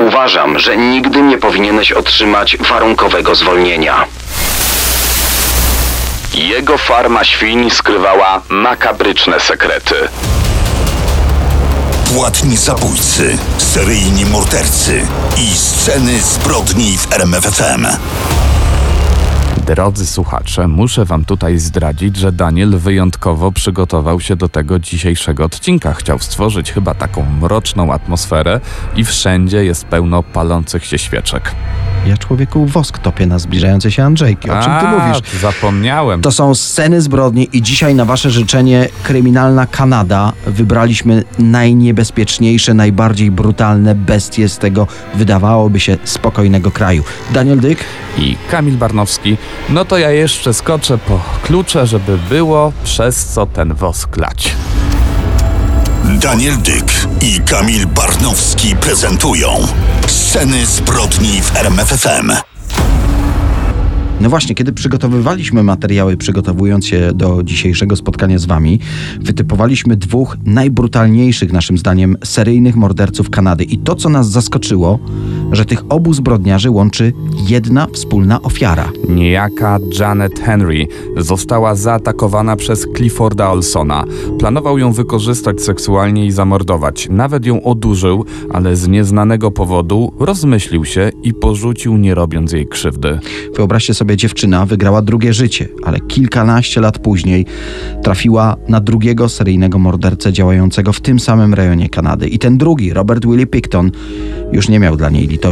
Uważam, że nigdy nie powinieneś otrzymać warunkowego zwolnienia. Jego farma świń skrywała makabryczne sekrety. Płatni zabójcy, seryjni mordercy i sceny zbrodni w RMFFM. Drodzy słuchacze, muszę wam tutaj zdradzić, że Daniel wyjątkowo przygotował się do tego dzisiejszego odcinka. Chciał stworzyć chyba taką mroczną atmosferę i wszędzie jest pełno palących się świeczek. Ja człowieku wosk topię na zbliżającej się Andrzejki. O czym ty A, mówisz? Zapomniałem. To są sceny zbrodni i dzisiaj na wasze życzenie kryminalna Kanada wybraliśmy najniebezpieczniejsze, najbardziej brutalne bestie z tego wydawałoby się spokojnego kraju. Daniel Dyk, I Kamil Barnowski. No to ja jeszcze skoczę po klucze, żeby było przez co ten wosk lać. Daniel Dyk i Kamil Barnowski prezentują sceny zbrodni w RMFFM. No właśnie, kiedy przygotowywaliśmy materiały, przygotowując się do dzisiejszego spotkania z Wami, wytypowaliśmy dwóch najbrutalniejszych, naszym zdaniem, seryjnych morderców Kanady. I to, co nas zaskoczyło, że tych obu zbrodniarzy łączy jedna wspólna ofiara. Niejaka Janet Henry została zaatakowana przez Clifforda Olsona. Planował ją wykorzystać seksualnie i zamordować. Nawet ją odurzył, ale z nieznanego powodu rozmyślił się i porzucił, nie robiąc jej krzywdy. Wyobraźcie sobie, dziewczyna wygrała drugie życie, ale kilkanaście lat później trafiła na drugiego seryjnego mordercę działającego w tym samym rejonie Kanady. I ten drugi, Robert Willie Picton, już nie miał dla niej litości,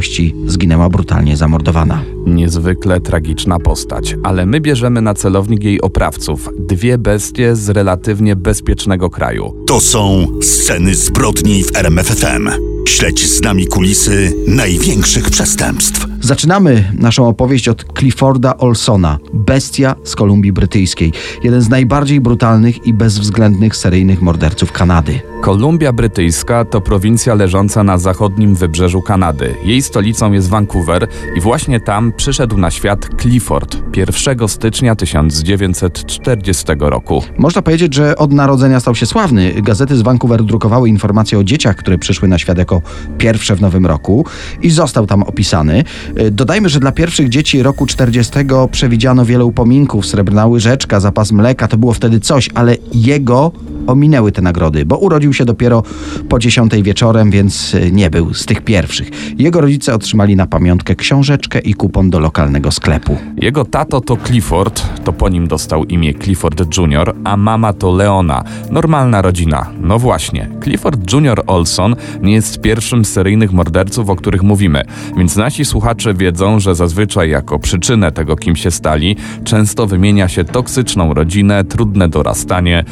zginęła brutalnie zamordowana. Niezwykle tragiczna postać, ale my bierzemy na celownik jej oprawców. Dwie bestie z relatywnie bezpiecznego kraju. To są sceny zbrodni w RMFFM. Śledź z nami kulisy największych przestępstw. Zaczynamy naszą opowieść od Clifforda Olsona, bestia z Kolumbii Brytyjskiej, jeden z najbardziej brutalnych i bezwzględnych seryjnych morderców Kanady. Kolumbia Brytyjska to prowincja leżąca na zachodnim wybrzeżu Kanady. Jej stolicą jest Vancouver i właśnie tam przyszedł na świat Clifford 1 stycznia 1940 roku. Można powiedzieć, że od narodzenia stał się sławny. Gazety z Vancouver drukowały informacje o dzieciach, które przyszły na świat jako pierwsze w nowym roku i został tam opisany. Y, Dodajmy, że dla pierwszych dzieci roku 40 przewidziano wiele upominków, srebrna łyżeczka, zapas mleka, to było wtedy coś, ale jego ominęły te nagrody, bo urodził się dopiero po 10 wieczorem, więc y, nie był z tych pierwszych. Jego rodzice otrzymali na pamiątkę książeczkę i kupon do lokalnego sklepu. Jego tato to Clifford, to po nim dostał imię Clifford Jr., a mama to Leona. Normalna rodzina. No właśnie, Clifford Jr. Olson nie jest pierwszym z seryjnych morderców, o których mówimy, więc nasi słuchacze wiedzą, że zazwyczaj jako przyczynę tego, kim się stali, często wymienia się toksyczną rodzinę, trudne dorastanie,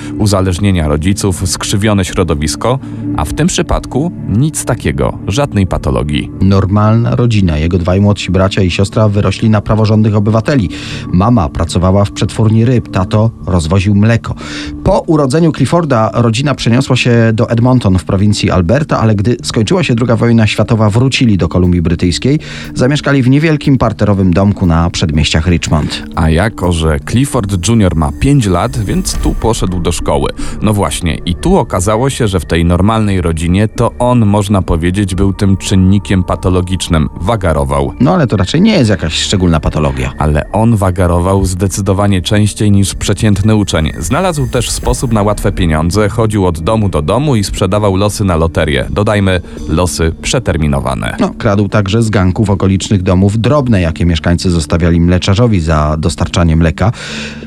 uzależnienia rodziców, skrzywione środowisko, a w tym przypadku nic takiego, żadnej patologii. Normalna rodzina. Jego dwaj młodsi bracia i siostra wyrośli na praworządnych obywateli. Mama pracowała w przetwórni ryb, tato rozwoził mleko. Po urodzeniu Clifforda rodzina przeniosła się do Edmonton w prowincji Alberta, ale gdy skończyła się II wojna światowa, wrócili do Kolumbii Brytyjskiej. Zamieszkali w niewielkim parterowym domku na przedmieściach Richmond. A jako, że Clifford Jr. ma 5 lat, więc tu poszedł do szkoły. No właśnie, i tu okazało się, że w tej normalnej rodzinie to on, można powiedzieć, był tym czynnikiem patologicznym. Wagarował. No ale to raczej nie jest jakaś szczególna patologia. Ale on wagarował zdecydowanie częściej niż przeciętny uczeń. Znalazł też sposób na łatwe pieniądze, chodził od domu do domu i sprzedawał losy na loterię. Dodajmy, losy przeterminowane. No, kradł także z ganków okolicznych domów drobne, jakie mieszkańcy zostawiali mleczarzowi za dostarczanie mleka.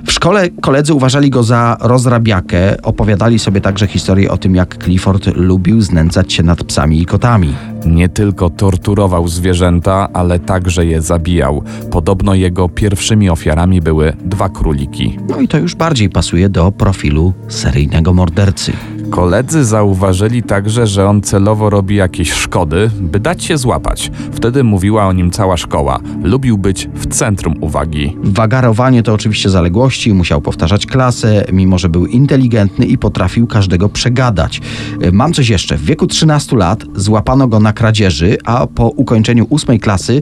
W szkole koledzy uważali go za rozrabiakę, opowiadali sobie także historię o tym, jak Clifford lubił znęcać się nad psami i kotami. Nie tylko torturował zwierzęta, ale także je zabijał. Podobno jego pierwszymi ofiarami były dwa króliki. No i to już bardziej pasuje do profilu seryjnego mordercy. Koledzy zauważyli także, że on celowo robi jakieś szkody, by dać się złapać. Wtedy mówiła o nim cała szkoła. Lubił być w centrum uwagi. Wagarowanie to oczywiście zaległości, musiał powtarzać klasę, mimo że był inteligentny i potrafił każdego przegadać. Mam coś jeszcze. W wieku 13 lat złapano go na kradzieży, a po ukończeniu ósmej klasy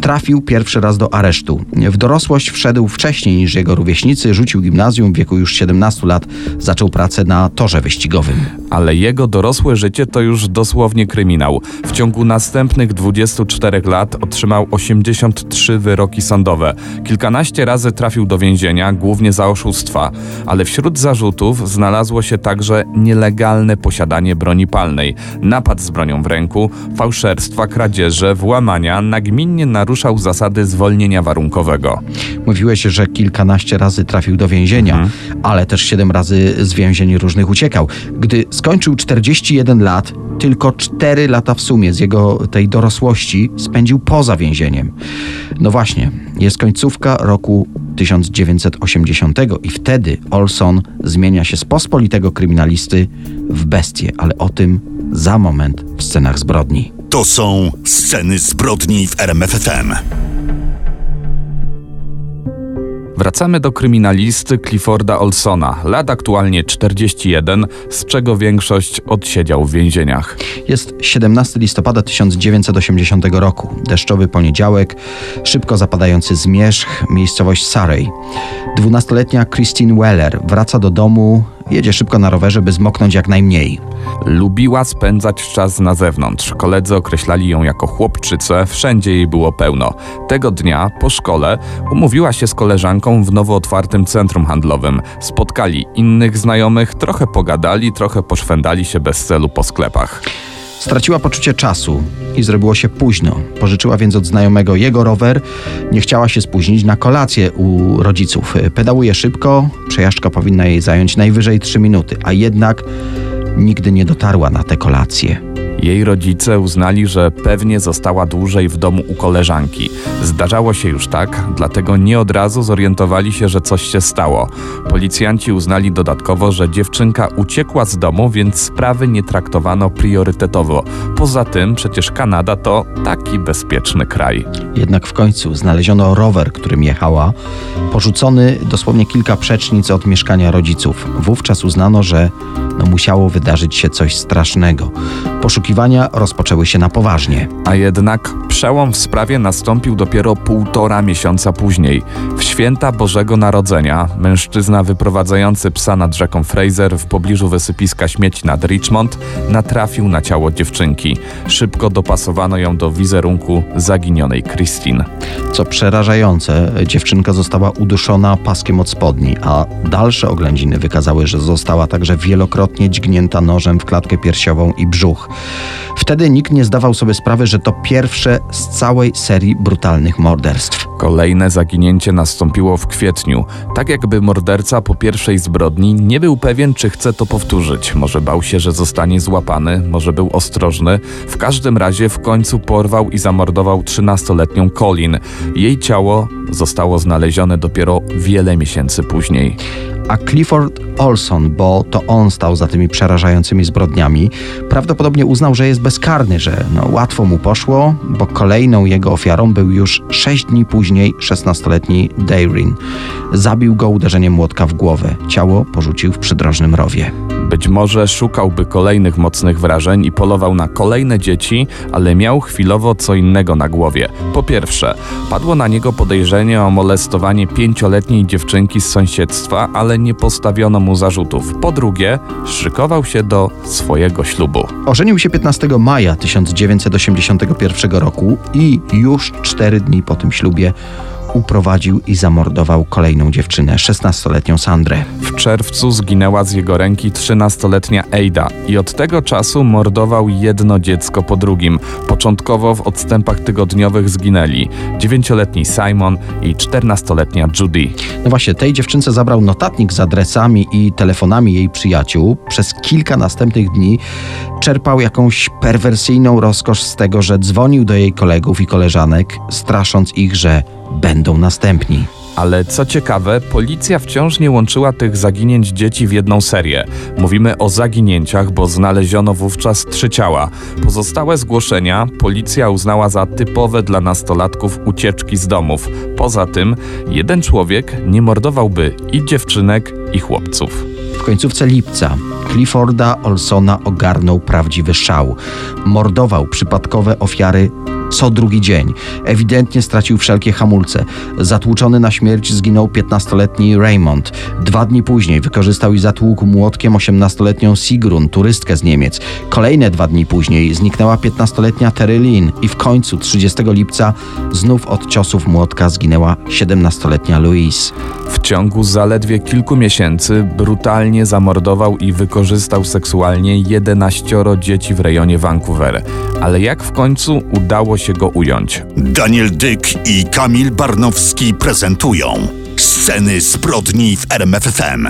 trafił pierwszy raz do aresztu. W dorosłość wszedł wcześniej niż jego rówieśnicy, rzucił gimnazjum, w wieku już 17 lat zaczął pracę na torze wyścigowym. Ale jego dorosłe życie to już dosłownie kryminał. W ciągu następnych 24 lat otrzymał 83 wyroki sądowe. Kilkanaście razy trafił do więzienia, głównie za oszustwa, ale wśród zarzutów znalazło się także nielegalne posiadanie broni palnej, napad z bronią w ręku, fałszerstwa, kradzieże, włamania, nagminnie naruszał zasady zwolnienia warunkowego. Mówiłeś, że kilkanaście razy trafił do więzienia, ale też siedem razy z więzień różnych uciekał. Gdy skończył 41 lat, tylko 4 lata w sumie z jego tej dorosłości spędził poza więzieniem. No właśnie, jest końcówka roku 1980 i wtedy Olson zmienia się z pospolitego kryminalisty w bestię, ale o tym za moment w scenach zbrodni. To są sceny zbrodni w RMFFM. Wracamy do kryminalisty Clifforda Olsona, lat aktualnie 41, z czego większość odsiedział w więzieniach. Jest 17 listopada 1980 roku. Deszczowy poniedziałek, szybko zapadający zmierzch, miejscowość Surrey. Dwunastoletnia Christine Weller wraca do domu, jedzie szybko na rowerze, by zmoknąć jak najmniej. Lubiła spędzać czas na zewnątrz. Koledzy określali ją jako chłopczycę, wszędzie jej było pełno. Tego dnia, po szkole, umówiła się z koleżanką w nowo otwartym centrum handlowym. Spotkali innych znajomych, trochę pogadali, trochę poszwędali się bez celu po sklepach. Straciła poczucie czasu i zrobiło się późno. Pożyczyła więc od znajomego jego rower. Nie chciała się spóźnić na kolację u rodziców. Pedałuje szybko, przejażdżka powinna jej zająć najwyżej 3 minuty, a jednak nigdy nie dotarła na tę kolację. Jej rodzice uznali, że pewnie została dłużej w domu u koleżanki. Zdarzało się już tak, dlatego nie od razu zorientowali się, że coś się stało. Policjanci uznali dodatkowo, że dziewczynka uciekła z domu, więc sprawy nie traktowano priorytetowo. Poza tym przecież Kanada to taki bezpieczny kraj. Jednak w końcu znaleziono rower, którym jechała, porzucony dosłownie kilka przecznic od mieszkania rodziców. Wówczas uznano, że no, musiało wydarzyć się coś strasznego. Poszukiwania rozpoczęły się na poważnie. A jednak przełom w sprawie nastąpił dopiero półtora miesiąca później. W święta Bożego Narodzenia mężczyzna wyprowadzający psa nad rzeką Fraser w pobliżu wysypiska śmieci nad Richmond natrafił na ciało dziewczynki. Szybko dopasowano ją do wizerunku zaginionej Christine. Co przerażające, dziewczynka została uduszona paskiem od spodni, a dalsze oględziny wykazały, że została także wielokrotnie dźgnięta nożem w klatkę piersiową i brzuch. Wtedy nikt nie zdawał sobie sprawy, że to pierwsze z całej serii brutalnych morderstw. Kolejne zaginięcie nastąpiło w kwietniu. Tak jakby morderca po pierwszej zbrodni nie był pewien, czy chce to powtórzyć. Może bał się, że zostanie złapany, może był ostrożny. W każdym razie w końcu porwał i zamordował 13-letnią Colin. Jej ciało zostało znalezione dopiero wiele miesięcy później. A Clifford Olson, bo to on stał za tymi przerażającymi zbrodniami, prawdopodobnie uznał, że jest bezkarny, że no, łatwo mu poszło, bo kolejną jego ofiarą był już 6 dni później 16-letni Dayrin. Zabił go uderzeniem młotka w głowę. Ciało porzucił w przydrożnym rowie. Być może szukałby kolejnych mocnych wrażeń i polował na kolejne dzieci, ale miał chwilowo co innego na głowie. Po pierwsze, padło na niego podejrzenie o molestowanie pięcioletniej dziewczynki z sąsiedztwa, ale nie postawiono mu zarzutów. Po drugie, szykował się do swojego ślubu. Ożenił się 15 maja 1981 roku i już cztery dni po tym ślubie uprowadził i zamordował kolejną dziewczynę, 16-letnią Sandrę. W czerwcu zginęła z jego ręki 13-letnia Ada i od tego czasu mordował jedno dziecko po drugim. Początkowo w odstępach tygodniowych zginęli 9-letni Simon i 14-letnia Judy. No właśnie, tej dziewczynce zabrał notatnik z adresami i telefonami jej przyjaciół. Przez kilka następnych dni czerpał jakąś perwersyjną rozkosz z tego, że dzwonił do jej kolegów i koleżanek, strasząc ich, że będą następni. Ale co ciekawe, policja wciąż nie łączyła tych zaginięć dzieci w jedną serię. Mówimy o zaginięciach, bo znaleziono wówczas trzy ciała. Pozostałe zgłoszenia policja uznała za typowe dla nastolatków ucieczki z domów. Poza tym, jeden człowiek nie mordowałby i dziewczynek, i chłopców. W końcówce lipca Clifforda Olsona ogarnął prawdziwy szał. Mordował przypadkowe ofiary co drugi dzień. Ewidentnie stracił wszelkie hamulce. Zatłuczony na śmierć zginął 15-letni Raymond. Dwa dni później wykorzystał i zatłukł młotkiem 18-letnią Sigrun, turystkę z Niemiec. Kolejne dwa dni później zniknęła 15-letnia Terry Lynn i w końcu 30 lipca znów od ciosów młotka zginęła 17-letnia Louise. W ciągu zaledwie kilku miesięcy brutalnie zamordował i wykorzystał seksualnie 11 dzieci w rejonie Vancouver. Ale jak w końcu udało się go ująć? Daniel Dyk i Kamil Barnowski prezentują Sceny zbrodni w RMFFM.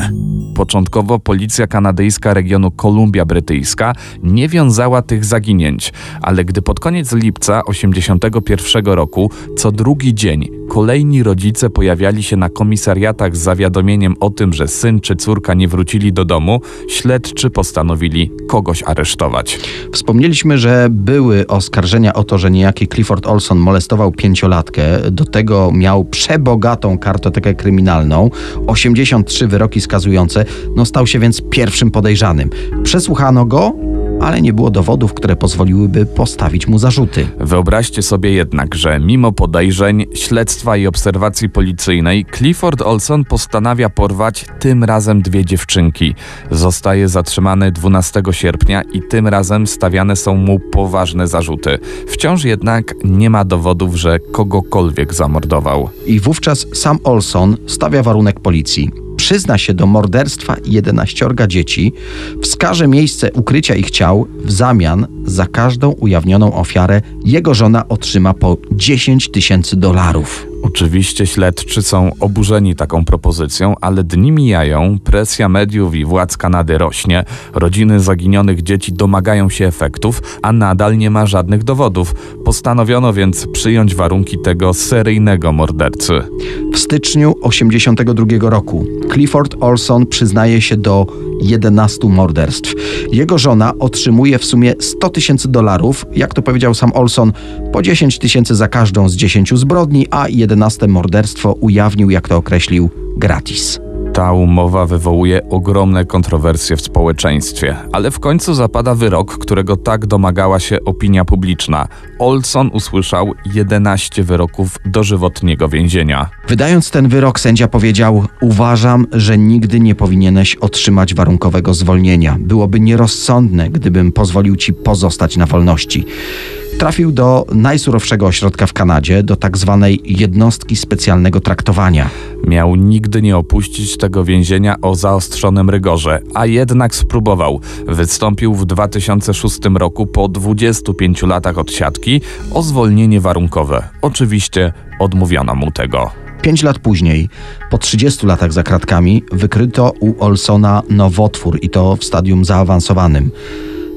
Początkowo policja kanadyjska regionu Kolumbia Brytyjska nie wiązała tych zaginięć, ale gdy pod koniec lipca 1981 roku co drugi dzień kolejni rodzice pojawiali się na komisariatach z zawiadomieniem o tym, że syn czy córka nie wrócili do domu, śledczy postanowili kogoś aresztować. Wspomnieliśmy, że były oskarżenia o to, że niejaki Clifford Olson molestował pięciolatkę. Do tego miał przebogatą kartotekę kryminalną, 83 wyroki skazujące. No stał się więc pierwszym podejrzanym. Przesłuchano go, ale nie było dowodów, które pozwoliłyby postawić mu zarzuty. Wyobraźcie sobie jednak, że mimo podejrzeń, śledztwa i obserwacji policyjnej, Clifford Olson postanawia porwać tym razem dwie dziewczynki. Zostaje zatrzymany 12 sierpnia i tym razem stawiane są mu poważne zarzuty. Wciąż jednak nie ma dowodów, że kogokolwiek zamordował. I wówczas sam Olson stawia warunek policji przyzna się do morderstwa 11 dzieci, wskaże miejsce ukrycia ich ciał, w zamian za każdą ujawnioną ofiarę jego żona otrzyma po 10 tysięcy dolarów. Oczywiście śledczy są oburzeni taką propozycją, ale dni mijają, presja mediów i władz Kanady rośnie, rodziny zaginionych dzieci domagają się efektów, a nadal nie ma żadnych dowodów. Postanowiono więc przyjąć warunki tego seryjnego mordercy. W styczniu 1982 roku Clifford Olson przyznaje się do 11 morderstw. Jego żona otrzymuje w sumie 100 tysięcy dolarów, jak to powiedział sam Olson, po 10 tysięcy za każdą z 10 zbrodni, a 11 morderstwo ujawnił, jak to określił, gratis. Ta umowa wywołuje ogromne kontrowersje w społeczeństwie, ale w końcu zapada wyrok, którego tak domagała się opinia publiczna. Olson usłyszał 11 wyroków dożywotniego więzienia. Wydając ten wyrok, sędzia powiedział: Uważam, że nigdy nie powinieneś otrzymać warunkowego zwolnienia. Byłoby nierozsądne, gdybym pozwolił ci pozostać na wolności. Trafił do najsurowszego ośrodka w Kanadzie, do tak zwanej jednostki specjalnego traktowania. Miał nigdy nie opuścić tego więzienia o zaostrzonym rygorze, a jednak spróbował. Wystąpił w 2006 roku po 25 latach odsiadki o zwolnienie warunkowe. Oczywiście odmówiono mu tego. Pięć lat później, po 30 latach za kratkami, wykryto u Olsona nowotwór i to w stadium zaawansowanym.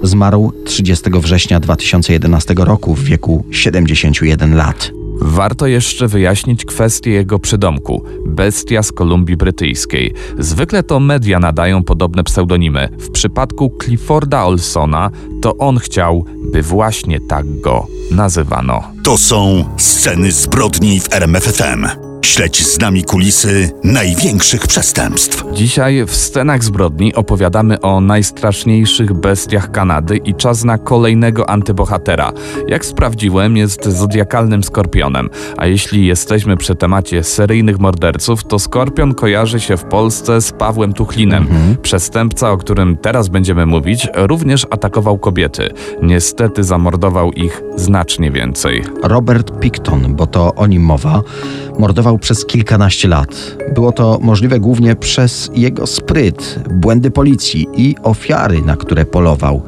Zmarł 30 września 2011 roku w wieku 71 lat. Warto jeszcze wyjaśnić kwestię jego przydomku bestia z Kolumbii Brytyjskiej. Zwykle to media nadają podobne pseudonimy. W przypadku Clifforda Olsona to on chciał, by właśnie tak go nazywano. To są sceny zbrodni w RMFFM. Śledź z nami kulisy największych przestępstw. Dzisiaj w scenach zbrodni opowiadamy o najstraszniejszych bestiach Kanady i czas na kolejnego antybohatera. Jak sprawdziłem, jest zodiakalnym skorpionem, a jeśli jesteśmy przy temacie seryjnych morderców, to skorpion kojarzy się w Polsce z Pawłem Tuchlinem. Przestępca, o którym teraz będziemy mówić, również atakował kobiety. Niestety zamordował ich znacznie więcej. Robert Picton, bo to o nim mowa, mordował przez kilkanaście lat. Było to możliwe głównie przez jego spryt, błędy policji i ofiary, na które polował,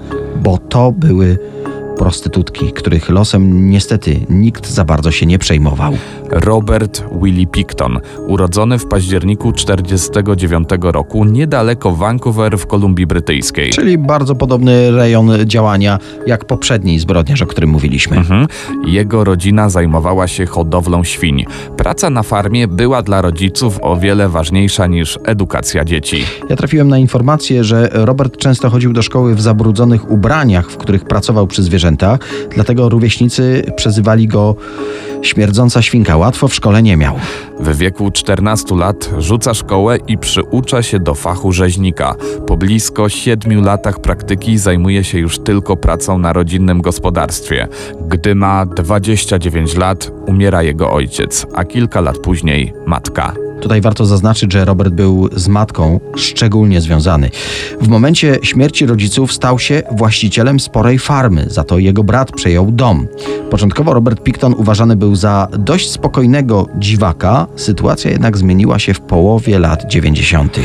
bo to były prostytutki, których losem niestety nikt za bardzo się nie przejmował. Robert Willie Picton, urodzony w październiku 1949 roku niedaleko Vancouver w Kolumbii Brytyjskiej. Czyli bardzo podobny rejon działania jak poprzedni zbrodniarz, o którym mówiliśmy. Mhm. Jego rodzina zajmowała się hodowlą świń. Praca na farmie była dla rodziców o wiele ważniejsza niż edukacja dzieci. Ja trafiłem na informację, że Robert często chodził do szkoły w zabrudzonych ubraniach, w których pracował przy zwierzętach, dlatego rówieśnicy przezywali go śmierdząca świnka. Łatwo w szkole nie miał. W wieku 14 lat rzuca szkołę i przyucza się do fachu rzeźnika. Po blisko 7 latach praktyki zajmuje się już tylko pracą na rodzinnym gospodarstwie. Gdy ma 29 lat, umiera jego ojciec, a kilka lat później matka. Tutaj warto zaznaczyć, że Robert był z matką szczególnie związany. W momencie śmierci rodziców stał się właścicielem sporej farmy, za to jego brat przejął dom. Początkowo Robert Picton uważany był za dość spokojnego dziwaka, sytuacja jednak zmieniła się w połowie lat 90.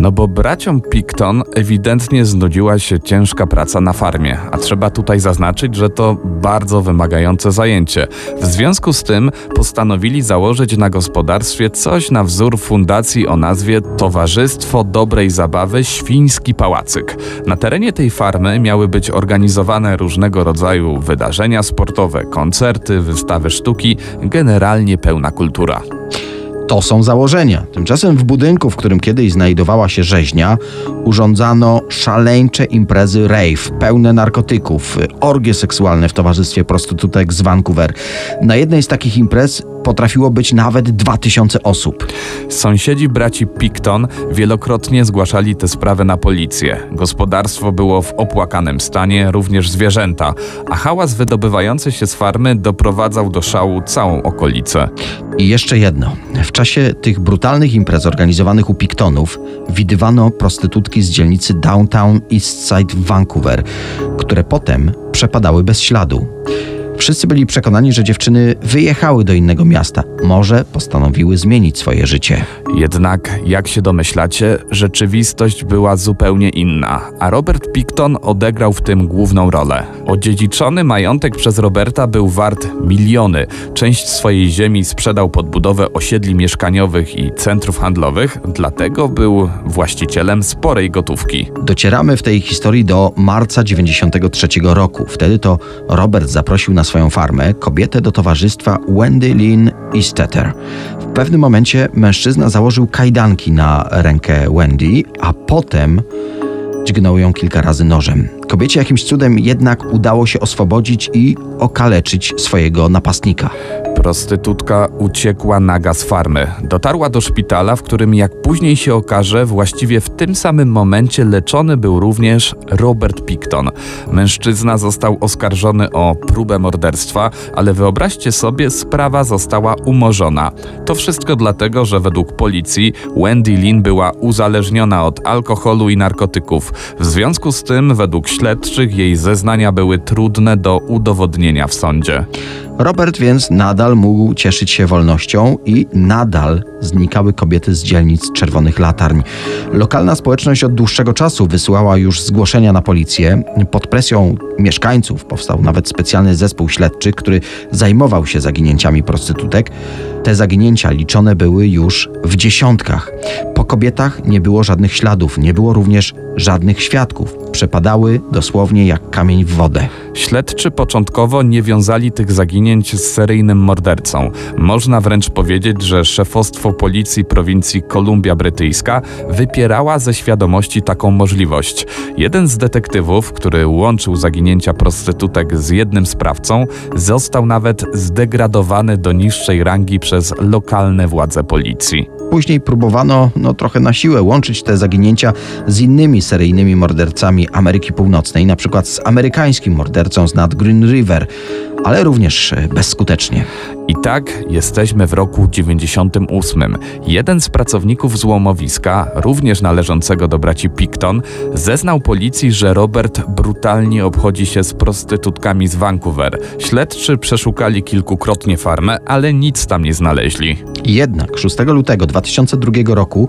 No bo braciom Picton ewidentnie znudziła się ciężka praca na farmie, a trzeba tutaj zaznaczyć, że to bardzo wymagające zajęcie. W związku z tym postanowili założyć na gospodarstwie coś na wzór fundacji o nazwie Towarzystwo Dobrej Zabawy Świński Pałacyk. Na terenie tej farmy miały być organizowane różnego rodzaju wydarzenia sportowe, koncerty, wystawy sztuki, generalnie pełna kultura. To są założenia. Tymczasem w budynku, w którym kiedyś znajdowała się rzeźnia, urządzano szaleńcze imprezy rave, pełne narkotyków, orgie seksualne w towarzystwie prostytutek z Vancouver. Na jednej z takich imprez potrafiło być nawet 2000 osób. Sąsiedzi braci Picton wielokrotnie zgłaszali tę sprawę na policję. Gospodarstwo było w opłakanym stanie, również zwierzęta, a hałas wydobywający się z farmy doprowadzał do szału całą okolicę. I jeszcze jedno. W czasie tych brutalnych imprez organizowanych u Pictonów widywano prostytutki z dzielnicy Downtown Eastside w Vancouver, które potem przepadały bez śladu. Wszyscy byli przekonani, że dziewczyny wyjechały do innego miasta. Może postanowiły zmienić swoje życie. Jednak, jak się domyślacie, rzeczywistość była zupełnie inna, a Robert Picton odegrał w tym główną rolę. Odziedziczony majątek przez Roberta był wart miliony. Część swojej ziemi sprzedał pod budowę osiedli mieszkaniowych i centrów handlowych, dlatego był właścicielem sporej gotówki. Docieramy w tej historii do marca 93 roku. Wtedy to Robert zaprosił na swoją farmę kobietę do towarzystwa Wendy Lynn Esteter. W pewnym momencie mężczyzna założył kajdanki na rękę Wendy, a potem dźgnął ją kilka razy nożem. Kobiecie jakimś cudem jednak udało się oswobodzić i okaleczyć swojego napastnika. Prostytutka uciekła naga z farmy. Dotarła do szpitala, w którym, jak później się okaże, właściwie w tym samym momencie leczony był również Robert Picton. Mężczyzna został oskarżony o próbę morderstwa, ale wyobraźcie sobie, sprawa została umorzona. To wszystko dlatego, że według policji Wendy Lynn była uzależniona od alkoholu i narkotyków. W związku z tym, według śledczych, jej zeznania były trudne do udowodnienia w sądzie. Robert więc nadal mógł cieszyć się wolnością i nadal znikały kobiety z dzielnic czerwonych latarń. Lokalna społeczność od dłuższego czasu wysyłała już zgłoszenia na policję. Pod presją mieszkańców powstał nawet specjalny zespół śledczy, który zajmował się zaginięciami prostytutek. Te zaginięcia liczone były już w dziesiątkach. Po kobietach nie było żadnych śladów, nie było również żadnych świadków. Przepadały dosłownie jak kamień w wodę. Śledczy początkowo nie wiązali tych zaginięć z seryjnym mordercą. Można wręcz powiedzieć, że szefostwo policji prowincji Kolumbia Brytyjska wypierała ze świadomości taką możliwość. Jeden z detektywów, który łączył zaginięcia prostytutek z jednym sprawcą, został nawet zdegradowany do niższej rangi przez lokalne władze policji. Później próbowano no, trochę na siłę łączyć te zaginięcia z innymi seryjnymi mordercami Ameryki Północnej, na przykład z amerykańskim mordercą z nad Green River, ale również e, bezskutecznie. I tak jesteśmy w roku 98. Jeden z pracowników złomowiska, również należącego do braci Picton, zeznał policji, że Robert brutalnie obchodzi się z prostytutkami z Vancouver. Śledczy przeszukali kilkukrotnie farmę, ale nic tam nie znaleźli. Jednak 6 lutego 2002 roku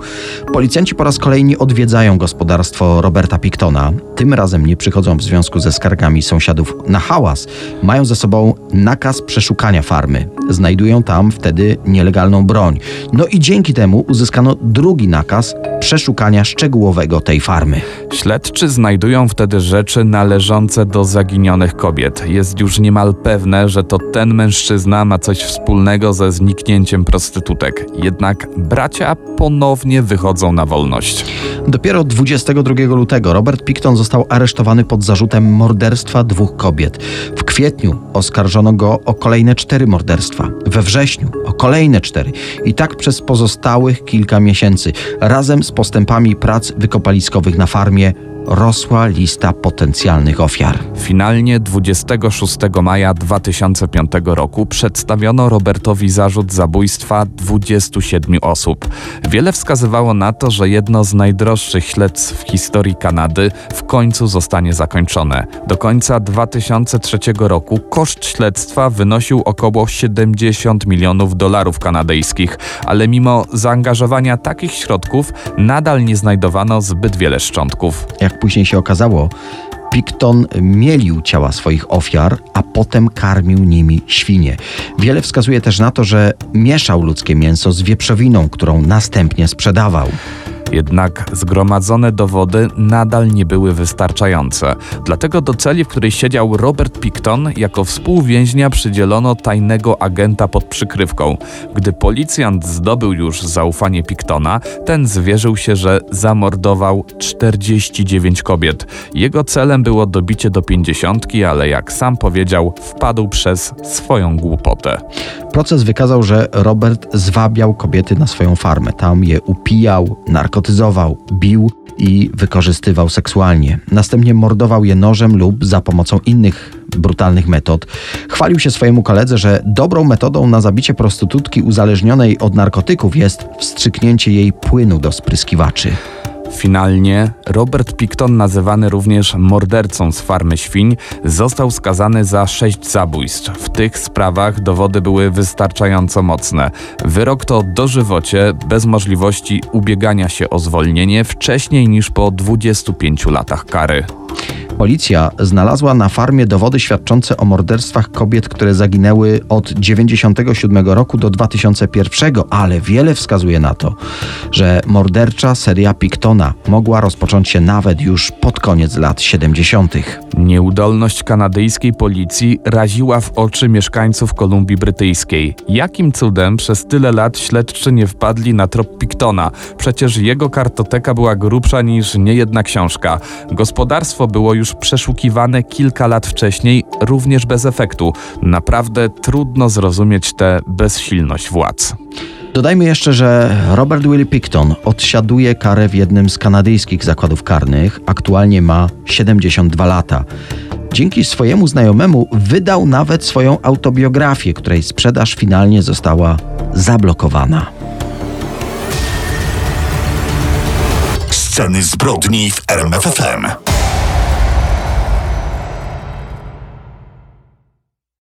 policjanci po raz kolejny odwiedzają gospodarstwo Roberta Pictona. Tym razem nie przychodzą w związku ze skargami sąsiadów na hałas. Mają ze sobą nakaz przeszukania farmy. znajdują tam wtedy nielegalną broń. No i dzięki temu uzyskano drugi nakaz przeszukania szczegółowego tej farmy. Śledczy znajdują wtedy rzeczy należące do zaginionych kobiet. Jest już niemal pewne, że to ten mężczyzna ma coś wspólnego ze zniknięciem prostytutek. Jednak bracia ponownie wychodzą na wolność. Dopiero 22 lutego Robert Picton został aresztowany pod zarzutem morderstwa dwóch kobiet. W kwietniu oskarżono go o kolejne cztery morderstwa. We wrześniu o kolejne cztery. I tak przez pozostałych kilka miesięcy. Razem z postępami prac wykopaliskowych na farmie rosła lista potencjalnych ofiar. Finalnie 26 maja 2005 roku przedstawiono Robertowi zarzut zabójstwa 27 osób. Wiele wskazywało na to, że jedno z najdroższych śledztw w historii Kanady w końcu zostanie zakończone. Do końca 2003 roku koszt śledztwa wynosił około 70 milionów dolarów kanadyjskich, ale mimo zaangażowania takich środków nadal nie znajdowano zbyt wiele szczątków. Jak później się okazało, Picton mielił ciała swoich ofiar, a potem karmił nimi świnie. Wiele wskazuje też na to, że mieszał ludzkie mięso z wieprzowiną, którą następnie sprzedawał. Jednak zgromadzone dowody nadal nie były wystarczające. Dlatego do celi, w której siedział Robert Picton, jako współwięźnia przydzielono tajnego agenta pod przykrywką. Gdy policjant zdobył już zaufanie Pictona, ten zwierzył się, że zamordował 49 kobiet. Jego celem było dobicie do pięćdziesiątki, ale jak sam powiedział, wpadł przez swoją głupotę. Proces wykazał, że Robert zwabiał kobiety na swoją farmę. Tam je upijał, narkotyzował, bił i wykorzystywał seksualnie. Następnie mordował je nożem lub za pomocą innych brutalnych metod. Chwalił się swojemu koledze, że dobrą metodą na zabicie prostytutki uzależnionej od narkotyków jest wstrzyknięcie jej płynu do spryskiwaczy. Finalnie Robert Picton, nazywany również mordercą z farmy świń, został skazany za sześć zabójstw. W tych sprawach dowody były wystarczająco mocne. Wyrok to dożywocie, bez możliwości ubiegania się o zwolnienie wcześniej niż po 25 latach kary. Policja znalazła na farmie dowody świadczące o morderstwach kobiet, które zaginęły od 97 roku do 2001, ale wiele wskazuje na to, że mordercza seria Pictona mogła rozpocząć się nawet już pod koniec lat 70. Nieudolność kanadyjskiej policji raziła w oczy mieszkańców Kolumbii Brytyjskiej. Jakim cudem przez tyle lat śledczy nie wpadli na trop Pictona? Przecież jego kartoteka była grubsza niż niejedna książka. Gospodarstwo było już przeszukiwane kilka lat wcześniej, również bez efektu. Naprawdę trudno zrozumieć tę bezsilność władz. Dodajmy jeszcze, że Robert Willie Picton odsiaduje karę w jednym z kanadyjskich zakładów karnych. Aktualnie ma 72 lata. Dzięki swojemu znajomemu wydał nawet swoją autobiografię, której sprzedaż finalnie została zablokowana. Sceny zbrodni w RMFFM.